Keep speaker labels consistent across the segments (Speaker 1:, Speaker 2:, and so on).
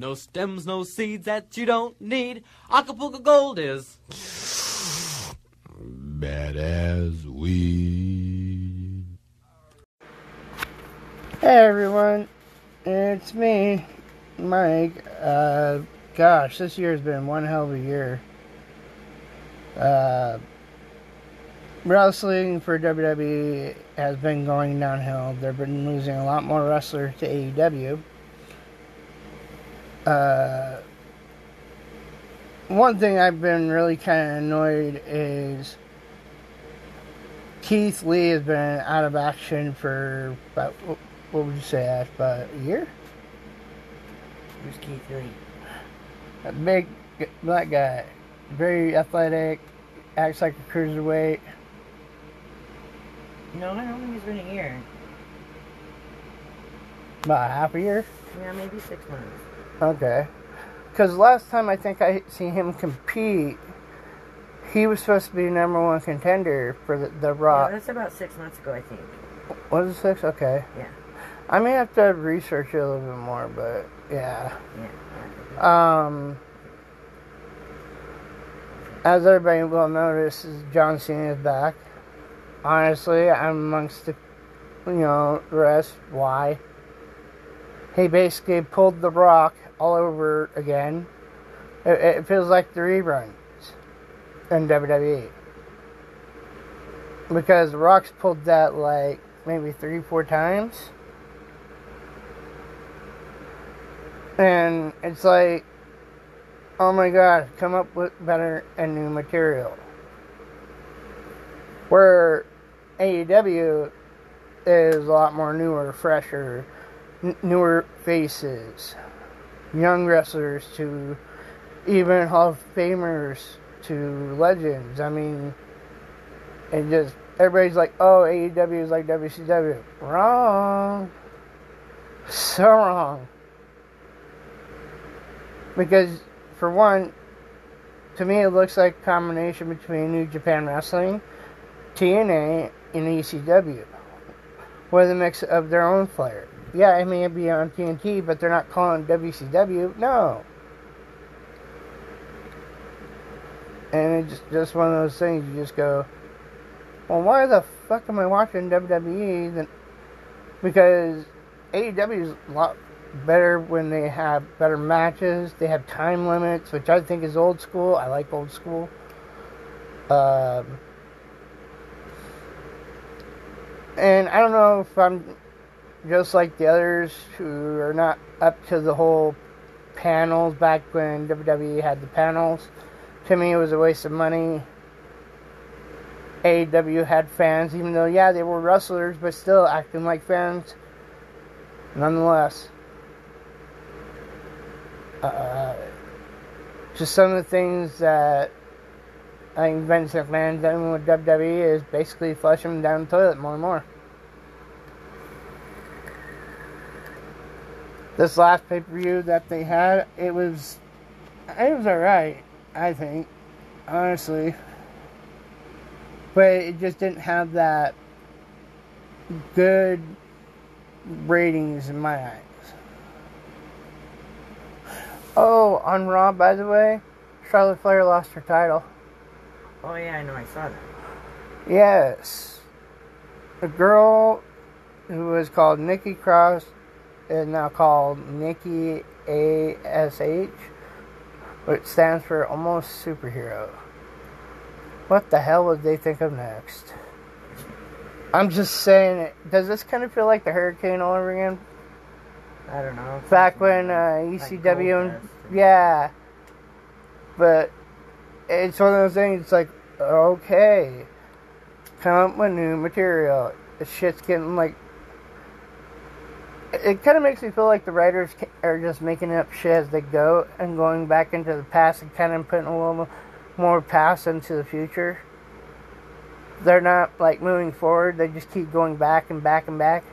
Speaker 1: No stems, no seeds that you don't need. Acapulco Gold is.
Speaker 2: Bad as we.
Speaker 3: Hey everyone, it's me, Mike. Uh, gosh, this year's been one hell of a year. Uh, wrestling for WWE has been going downhill. They've been losing a lot more wrestlers to AEW. Uh, one thing I've been really kind of annoyed is Keith Lee has been out of action for about what would you say? About a year?
Speaker 4: Who's Keith Lee?
Speaker 3: A big black guy, very athletic, acts like a cruiserweight.
Speaker 4: No, I don't think it's been a year.
Speaker 3: About half a year.
Speaker 4: Yeah, maybe six months.
Speaker 3: Okay. Because last time I think I seen him compete, he was supposed to be number one contender for the, the Raw.
Speaker 4: Yeah, that's about six months ago, I think.
Speaker 3: Was it six? Okay.
Speaker 4: Yeah.
Speaker 3: I may have to research it a little bit more, but yeah.
Speaker 4: Yeah.
Speaker 3: Um, as everybody will notice, John Cena is back. Honestly, I'm amongst the, you know, rest. Why? He basically pulled the Rock all over again. It, it feels like the reruns in WWE. Because Rock's pulled that like maybe three, four times. And it's like, oh my god, come up with better and new material. Where AEW is a lot more newer, fresher, n- newer faces, young wrestlers to even Hall of Famers to legends. I mean, and just everybody's like, oh, AEW is like WCW. Wrong. So wrong. Because, for one, to me it looks like a combination between New Japan Wrestling, TNA, and ECW. With a mix of their own flair. Yeah, it may be on TNT, but they're not calling WCW. No. And it's just, just one of those things you just go, well, why the fuck am I watching WWE? Then, because AEW is a lot better when they have better matches. They have time limits, which I think is old school. I like old school. Um, and I don't know if I'm just like the others who are not up to the whole panels back when WWE had the panels. To me, it was a waste of money. AEW had fans, even though, yeah, they were wrestlers, but still acting like fans nonetheless. Uh, just some of the things that I think Vince McMahon's done with WWE is basically flush them down the toilet more and more. This last pay per view that they had, it was, it was alright, I think, honestly. But it just didn't have that good ratings in my eyes. Oh, on Raw, by the way, Charlotte Flair lost her title.
Speaker 4: Oh yeah, I know. I saw that.
Speaker 3: Yes. A girl who was called Nikki Cross is now called Nikki ASH, which stands for Almost Superhero. What the hell would they think of next? I'm just saying, does this kind of feel like the Hurricane all over again?
Speaker 4: I don't know.
Speaker 3: Back when uh,
Speaker 4: Like
Speaker 3: ECW and yeah, but it's one of those things. It's like okay, come up with new material. The shit's getting like. It kind of makes me feel like the writers are just making up shit as they go and going back into the past and kind of putting a little more past into the future. They're not like moving forward. They just keep going back and back and back.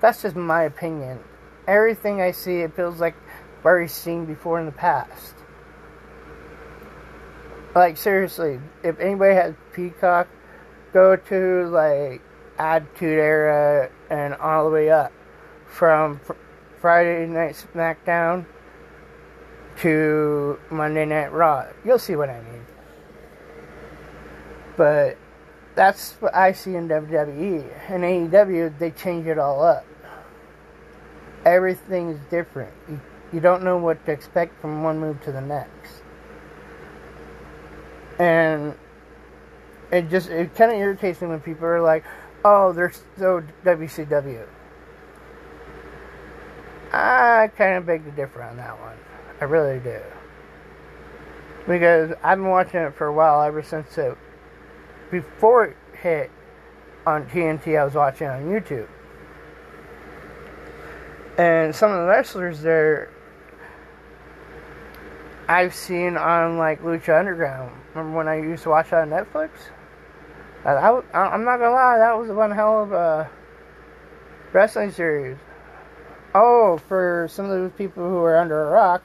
Speaker 3: That's just my opinion. Everything I see, it feels like I've already seen before in the past. Like seriously, if anybody has Peacock, go to like Attitude Era and all the way up from fr- Friday Night SmackDown to Monday Night Raw. You'll see what I mean. But that's what I see in WWE. In AEW, they change it all up. Everything's different. You, you don't know what to expect from one move to the next. And it just it kind of irritates me when people are like, "Oh, they're so WCW." I kind of beg to differ on that one. I really do. Because I've been watching it for a while, ever since it, before it hit on TNT, I was watching on YouTube. And some of the wrestlers there, I've seen on like Lucha Underground. Remember when I used to watch on Netflix? I, I'm not gonna lie, that was one hell of a wrestling series. Oh, for some of those people who are under a rock,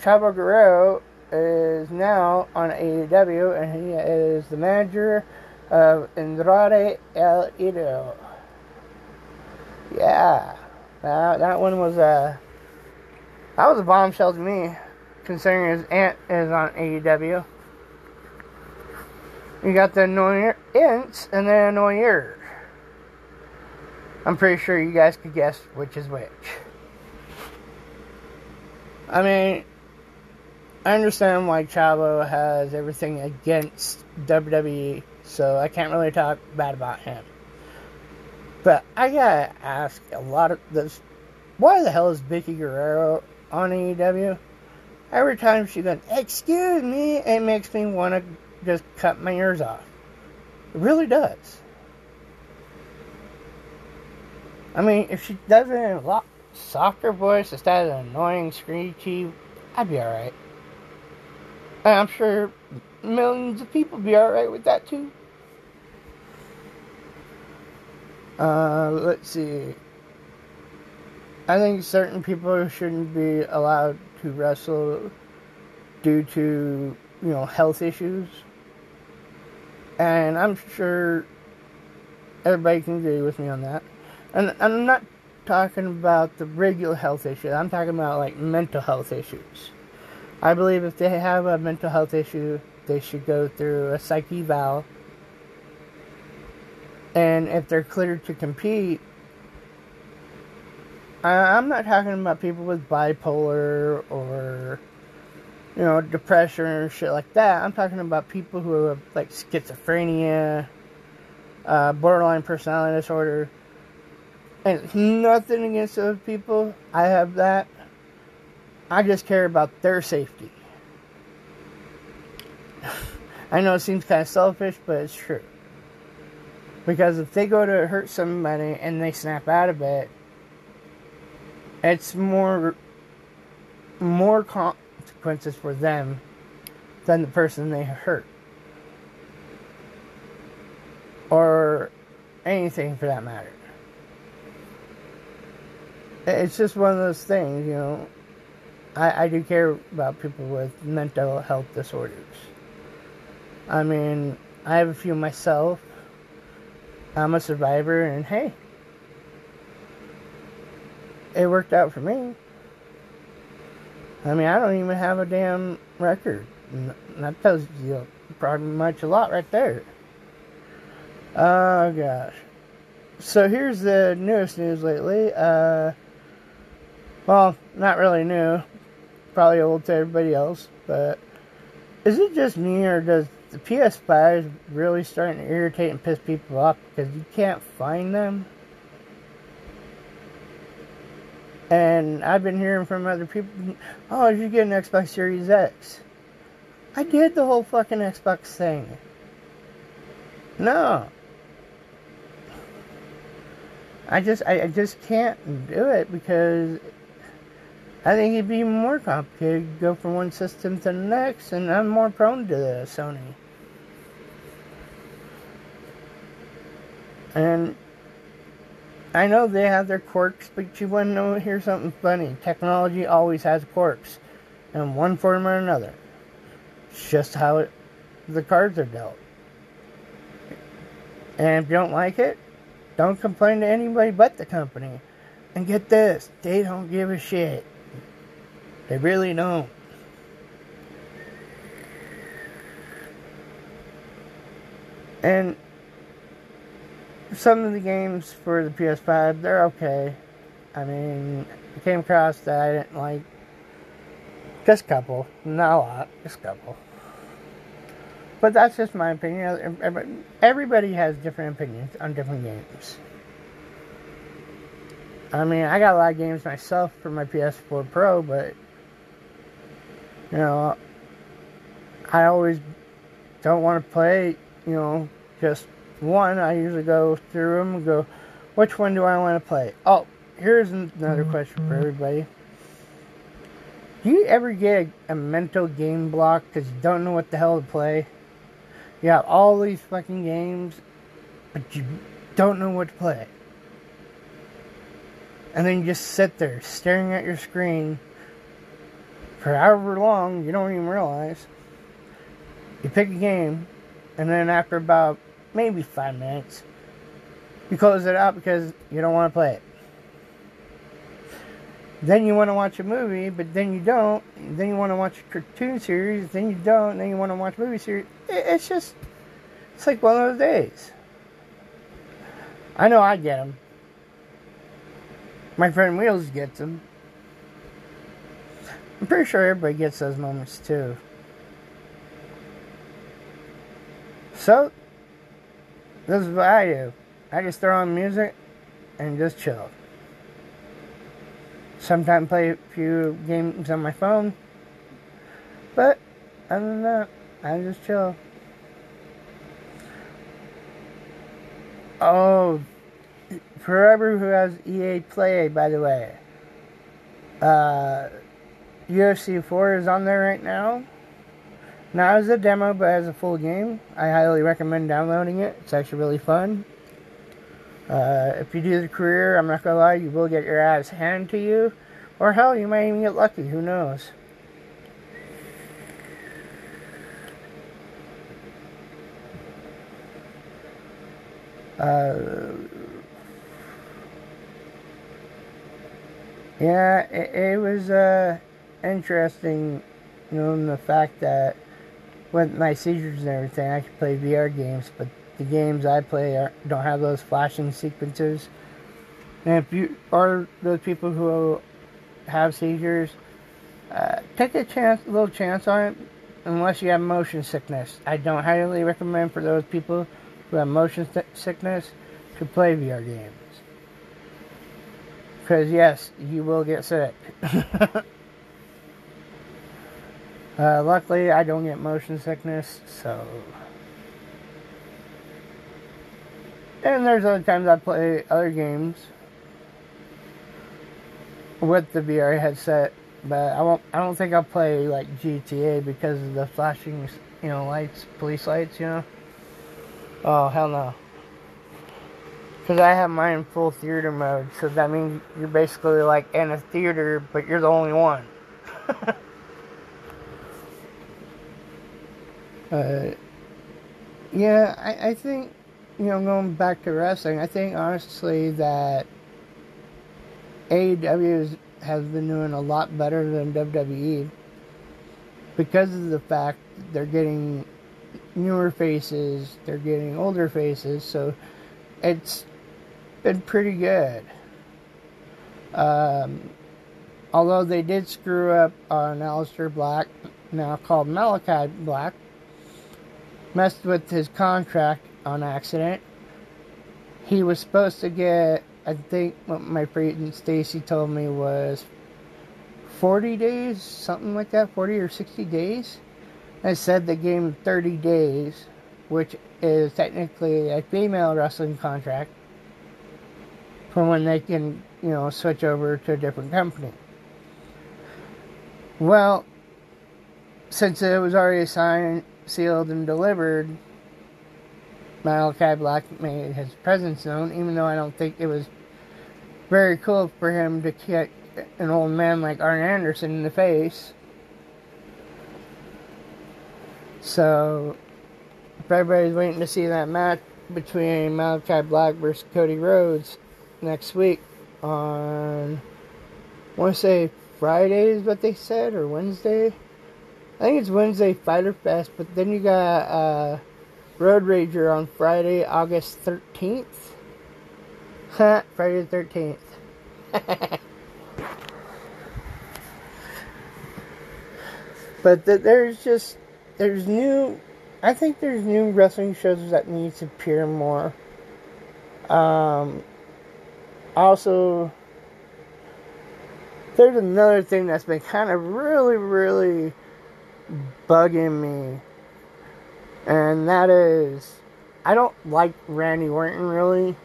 Speaker 3: Chavo Guerrero is now on AEW and he is the manager of Andrade El Idolo. Yeah, that, that one was a that was a bombshell to me, considering his aunt is on AEW. You got the annoyance and the annoyer. I'm pretty sure you guys could guess which is which. I mean, I understand why Chavo has everything against WWE, so I can't really talk bad about him. But I gotta ask a lot of this why the hell is Vickie Guerrero on AEW? Every time she goes, Excuse me, it makes me want to just cut my ears off. It really does. I mean, if she does it in a softer voice instead of an annoying screechy, I'd be alright. And I'm sure millions of people be alright with that too. Uh, let's see. I think certain people shouldn't be allowed to wrestle due to, you know, health issues. And I'm sure everybody can agree with me on that. And I'm not talking about the regular health issues. I'm talking about like mental health issues. I believe if they have a mental health issue, they should go through a psyche eval. And if they're cleared to compete, I'm not talking about people with bipolar or, you know, depression or shit like that. I'm talking about people who have like schizophrenia, uh, borderline personality disorder. And nothing against those people. I have that. I just care about their safety. I know it seems kind of selfish, but it's true. Because if they go to hurt somebody and they snap out of it, it's more more consequences for them than the person they hurt. Or anything for that matter. It's just one of those things, you know. I, I do care about people with mental health disorders. I mean, I have a few myself. I'm a survivor, and hey, it worked out for me. I mean, I don't even have a damn record. And that tells you probably much a lot right there. Oh, gosh. So here's the newest news lately. Uh, well, not really new. Probably old to everybody else. But is it just me, or does the PS5 really starting to irritate and piss people off because you can't find them? And I've been hearing from other people, oh, you get an Xbox Series X. I did the whole fucking Xbox thing. No. I just I, I just can't do it because I think it'd be more complicated to go from one system to the next, and I'm more prone to the Sony. And I know they have their quirks, but you want to here's something funny. Technology always has quirks, in one form or another. It's just how it, the cards are dealt. And if you don't like it, don't complain to anybody but the company. And get this, they don't give a shit. They really don't. And some of the games for the PS5, they're okay. I mean, I came across that I didn't like just a couple, not a lot, just a couple. But that's just my opinion. Everybody has different opinions on different games. I mean, I got a lot of games myself for my PS4 Pro, but you know, I always don't want to play, you know, just one. I usually go through them and go, which one do I want to play? Oh, here's another mm-hmm. question for everybody. Do you ever get a, a mental game block because you don't know what the hell to play? You have all these fucking games, but you don't know what to play. And then you just sit there staring at your screen for however long you don't even realize. You pick a game, and then after about maybe five minutes, you close it out because you don't want to play it. Then you want to watch a movie, but then you don't. Then you want to watch a cartoon series, then you don't. Then you want to watch a movie series. It's just, it's like one of those days. I know I get them. My friend Wheels gets them. I'm pretty sure everybody gets those moments too. So, this is what I do. I just throw on music and just chill. Sometimes play a few games on my phone. But, other than that, I just chill. Oh, forever who has EA Play, by the way. Uh, UFC 4 is on there right now. Not as a demo, but as a full game. I highly recommend downloading it. It's actually really fun. Uh, if you do the career, I'm not gonna lie, you will get your ass handed to you. Or hell, you might even get lucky, who knows? Uh, yeah, it, it was uh, interesting, you know, in the fact that with my seizures and everything, I can play VR games, but the games I play are, don't have those flashing sequences. And if you are those people who have seizures, uh, take a chance, a little chance on it, unless you have motion sickness. I don't highly recommend for those people who have motion si- sickness to play VR games. Because yes, you will get sick. uh, luckily, I don't get motion sickness, so. And there's other times I play other games with the VR headset, but I won't. I don't think I'll play like GTA because of the flashing, you know, lights, police lights, you know. Oh hell no. Because I have mine in full theater mode, so that means you're basically like in a theater, but you're the only one. uh, yeah, I, I think, you know, going back to wrestling, I think honestly that AEW has been doing a lot better than WWE because of the fact they're getting newer faces, they're getting older faces, so it's been pretty good. Um, although they did screw up on Aleister Black, now called Malachi Black, messed with his contract on accident. He was supposed to get, I think what my friend Stacy told me was 40 days, something like that, 40 or 60 days. I said they gave him 30 days, which is technically a female wrestling contract for when they can, you know, switch over to a different company. Well, since it was already signed, sealed, and delivered, Malachi Black made his presence known, even though I don't think it was very cool for him to kick an old man like Arn Anderson in the face. So, if everybody's waiting to see that match between Malachi Black versus Cody Rhodes next week on, I want to say Friday is what they said, or Wednesday. I think it's Wednesday Fyter Fest, but then you got uh, Road Rager on Friday, August 13th. Friday the 13th. but th- there's just, there's new, I think there's new wrestling shows that need to appear more. Um, also, there's another thing that's been kind of really, really bugging me, and that is I don't like Randy Orton really.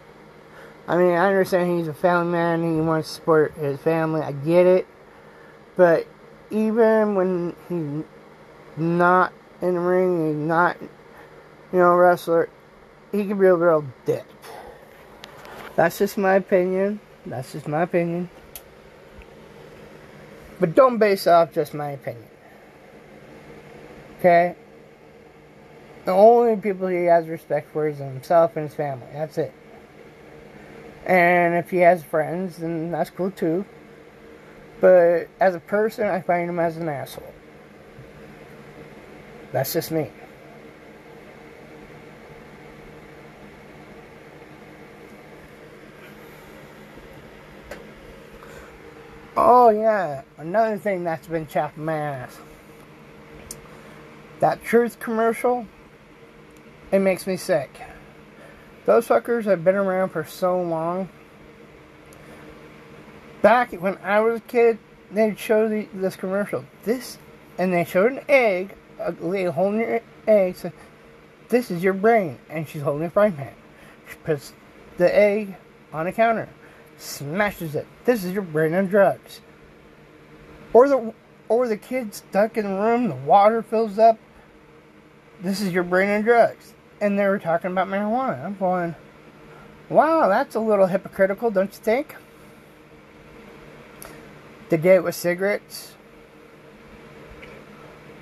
Speaker 3: I mean, I understand he's a family man, he wants to support his family, I get it, but even when he's not in the ring, he's not, you know, a wrestler, he can be a real dick. That's just my opinion. That's just my opinion. But don't base it off just my opinion. Okay? The only people he has respect for is himself and his family. That's it. And if he has friends, then that's cool too. But as a person, I find him as an asshole. That's just me. Oh yeah, another thing that's been chapping my ass. That truth commercial, it makes me sick. Those fuckers have been around for so long. Back when I was a kid, they'd show the, this commercial. This, and they showed an egg, a lady holding an egg, said, This is your brain. And she's holding a frying pan. She puts the egg on a counter smashes it. This is your brain on drugs. Or the or the kid stuck in the room, the water fills up. This is your brain on drugs. And they were talking about marijuana. I'm going, wow, that's a little hypocritical, don't you think? They did it with cigarettes.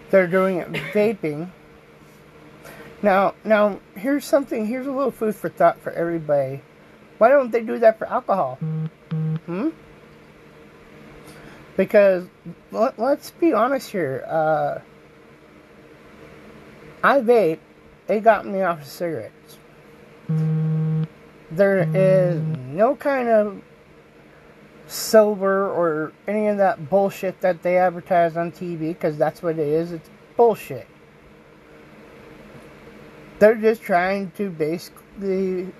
Speaker 3: They're doing it vaping. Now, now here's something. Here's a little food for thought for everybody why don't they do that for alcohol? Hmm? Because let, us be honest here. Uh, I vape. It got me off of cigarettes. There is no kind of silver or any of that bullshit that they advertise on TV because that's what it is. It's bullshit. They're just trying to basically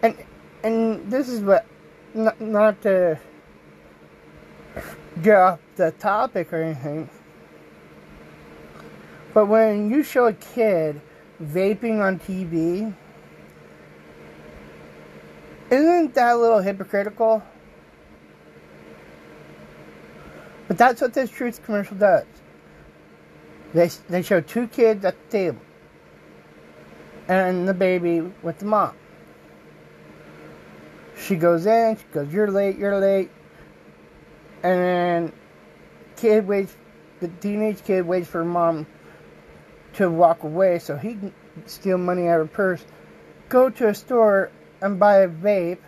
Speaker 3: and and this is what not, not to get off the topic or anything but when you show a kid vaping on TV isn't that a little hypocritical? But that's what this truth commercial does. They, they show two kids at the table. And the baby with the mom. She goes in, she goes, You're late, you're late. And then kid waits the teenage kid waits for mom to walk away so he can steal money out of her purse, go to a store and buy a vape,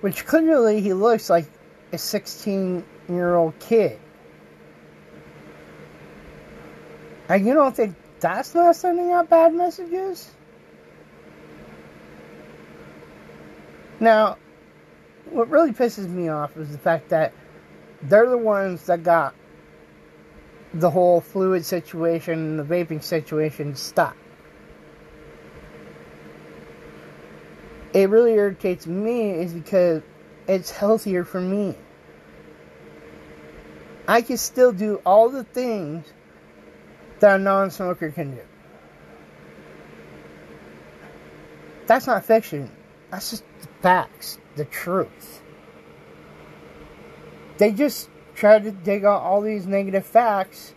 Speaker 3: which clearly he looks like a 16 year old kid. And you don't think that's not sending out bad messages? Now, what really pisses me off is the fact that they're the ones that got the whole fluid situation, the vaping situation stop. It really irritates me is because it's healthier for me. I can still do all the things that a non smoker can do. That's not fiction. That's just the facts, the truth. They just try to dig out all these negative facts,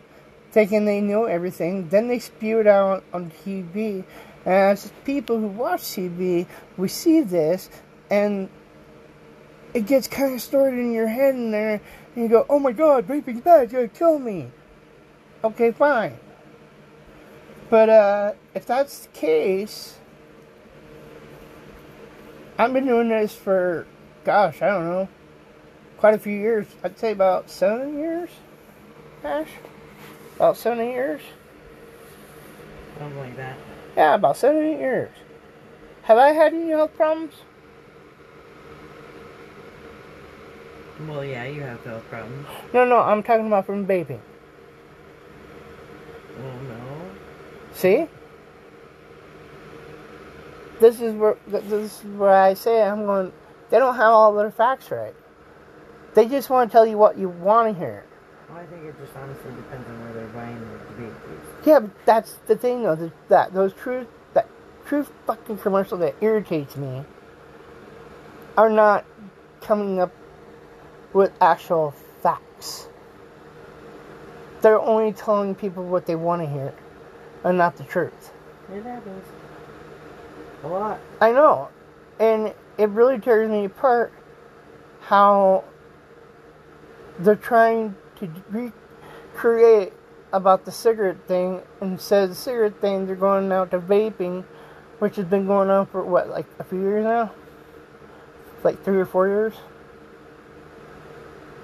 Speaker 3: thinking they know everything. Then they spew it out on TV. And as people who watch TV, we see this, and it gets kind of stored in your head in there, and you go, oh my god, vaping's bad, it's gonna kill me. Okay, fine. But uh, if that's the case, I've been doing this for, gosh, I don't know, quite a few years. I'd say about seven years, Ash. About seven years.
Speaker 4: Something like that.
Speaker 3: Yeah, about seven, eight years. Have I had any health problems?
Speaker 4: Well, yeah, you have health problems.
Speaker 3: No, no, I'm talking about from vaping.
Speaker 4: Well, no.
Speaker 3: See? This is where this is where I say I'm going. They don't have all their facts right. They just want to tell you what you want to hear.
Speaker 4: Well, I think it just honestly depends on where they're buying the debate piece.
Speaker 3: Yeah, but that's the thing though. That, that those true that true fucking commercial that irritates me are not coming up with actual facts. They're only telling people what they want to hear, and not the truth.
Speaker 4: It happens. A lot.
Speaker 3: I know, and it really tears me apart how they're trying to recreate about the cigarette thing instead of the cigarette thing they're going out to vaping which has been going on for what like a few years now? Like three or four years?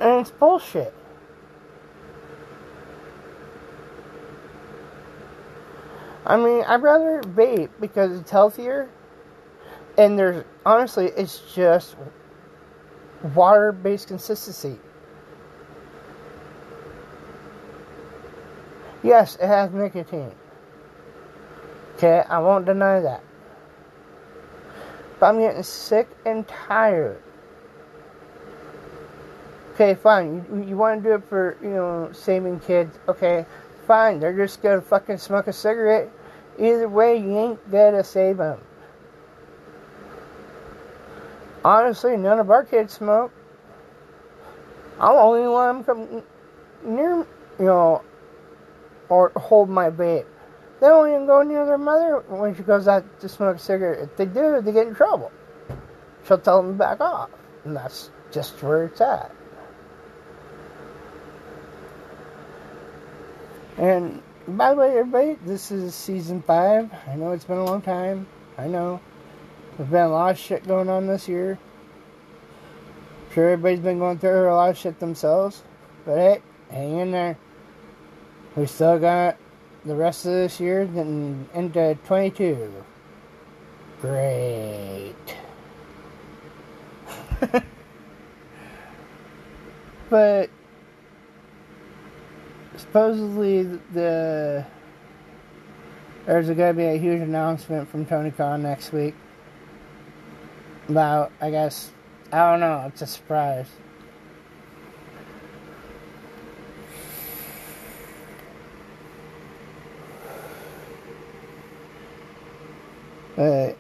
Speaker 3: And it's bullshit. I mean, I'd rather vape because it's healthier, and there's honestly, it's just water-based consistency. Yes, it has nicotine. Okay, I won't deny that. But I'm getting sick and tired. Okay, fine. You, you want to do it for, you know, saving kids. Okay, fine. They're just going to fucking smoke a cigarette. Either way, you ain't going to save them. Honestly, none of our kids smoke. I'm the only one come near, you know, or hold my vape. They don't even go near their mother when she goes out to smoke a cigarette. If they do, they get in trouble. She'll tell them to back off. And that's just where it's at. And by the way, everybody, this is season five. I know it's been a long time. I know. There's been a lot of shit going on this year. I'm sure everybody's been going through a lot of shit themselves. But hey, hang in there. We still got the rest of this year and into 22. Great. but supposedly the there's going to be a huge announcement from Tony Khan next week about I guess I don't know it's a surprise Uh,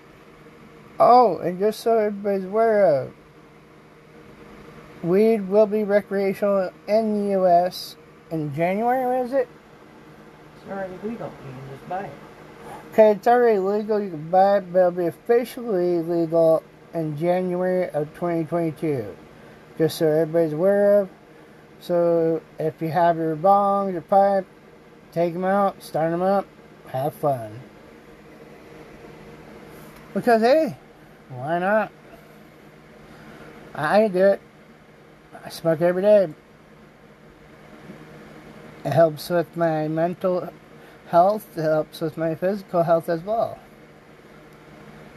Speaker 3: oh, and just so everybody's aware of, weed will be recreational in the U.S. in January, is it?
Speaker 4: It's already legal. You can just buy it.
Speaker 3: Okay, it's already legal, you can buy it, but it'll be officially legal in January of 2022. Just so everybody's aware of. So if you have your bongs, your pipe, take them out, start them up, have fun. Because hey, why not? I do it. I smoke every day. It helps with my mental health, it helps with my physical health as well.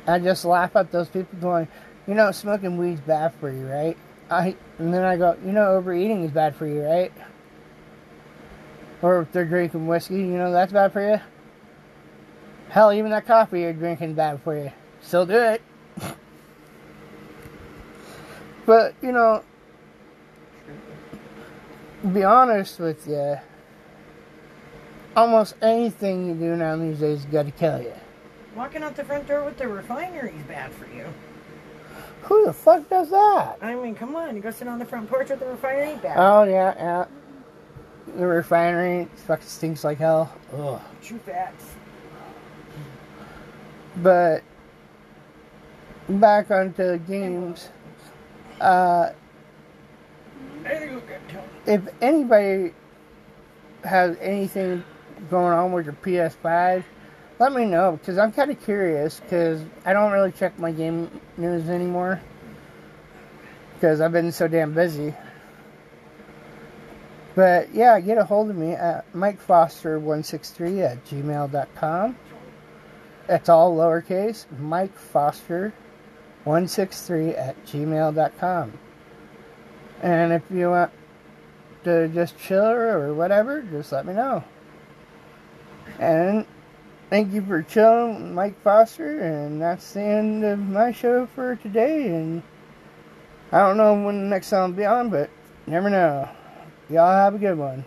Speaker 3: I just laugh at those people going, you know, smoking weed's bad for you, right? I and then I go, you know, overeating is bad for you, right? Or if they're drinking whiskey, you know, that's bad for you. Hell, even that coffee you're drinking is bad for you. Still do it. but, you know, be honest with you, almost anything you do now these days is got to kill you.
Speaker 4: Walking out the front door with the refinery is bad for you.
Speaker 3: Who the fuck does that?
Speaker 4: I mean, come on. You go sit on the front porch with the refinery bad.
Speaker 3: Oh, yeah, yeah. The refinery fucking stinks like hell. Ugh.
Speaker 4: True facts.
Speaker 3: But back onto games. Uh, if anybody has anything going on with your PS5, let me know because I'm kind of curious because I don't really check my game news anymore because I've been so damn busy. But yeah, get a hold of me at MikeFoster163 at gmail.com. That's all lowercase. Mike Foster 163 at gmail.com. And if you want to just chill or whatever, just let me know. And thank you for chilling, Mike Foster. And that's the end of my show for today. And I don't know when the next song will be on, but never know. Y'all have a good one.